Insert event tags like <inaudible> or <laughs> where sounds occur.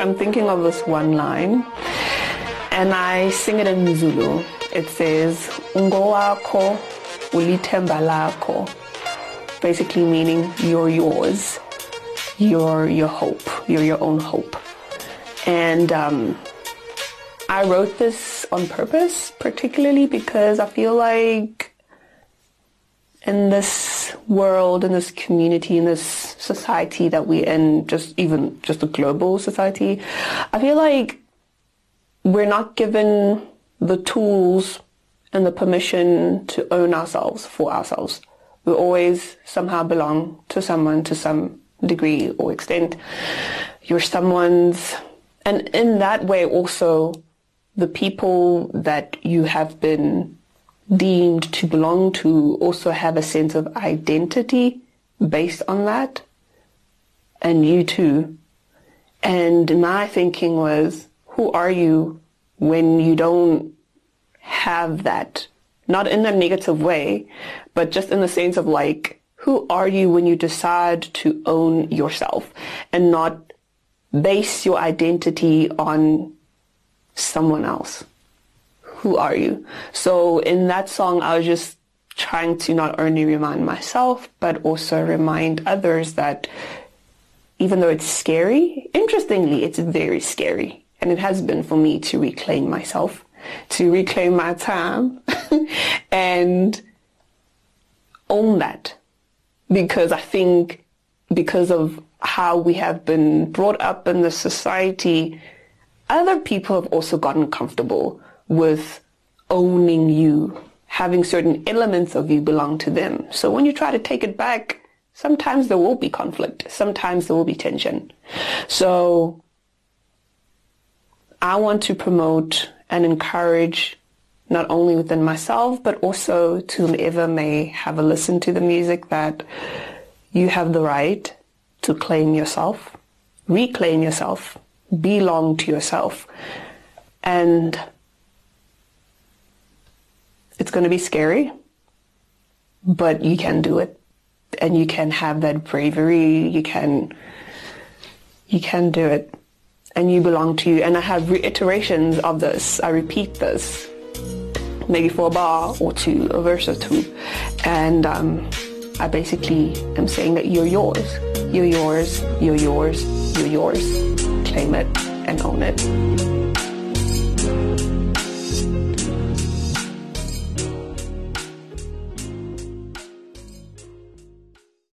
I'm thinking of this one line and I sing it in Zulu. It says, ulithemba lakho. Basically meaning you're yours. You're your hope. You're your own hope. And um, I wrote this on purpose, particularly because I feel like in this world, in this community, in this society that we're in, just even just a global society, I feel like we're not given the tools and the permission to own ourselves for ourselves. We always somehow belong to someone to some degree or extent. You're someone's, and in that way also, the people that you have been deemed to belong to also have a sense of identity based on that. And you too. And my thinking was, who are you when you don't have that? Not in a negative way, but just in the sense of like, who are you when you decide to own yourself and not base your identity on someone else? Who are you? So in that song, I was just trying to not only remind myself, but also remind others that even though it's scary, interestingly, it's very scary. And it has been for me to reclaim myself, to reclaim my time <laughs> and own that. Because I think because of how we have been brought up in the society, other people have also gotten comfortable with owning you, having certain elements of you belong to them. So when you try to take it back, sometimes there will be conflict. Sometimes there will be tension. So I want to promote and encourage not only within myself, but also to whoever may have a listen to the music that you have the right to claim yourself, reclaim yourself, belong to yourself. And it's going to be scary, but you can do it. And you can have that bravery. You can, you can do it. And you belong to you. And I have reiterations of this. I repeat this maybe for a bar or two, a verse or two. And um, I basically am saying that you're yours. You're yours. You're yours. You're yours. Claim it and own it.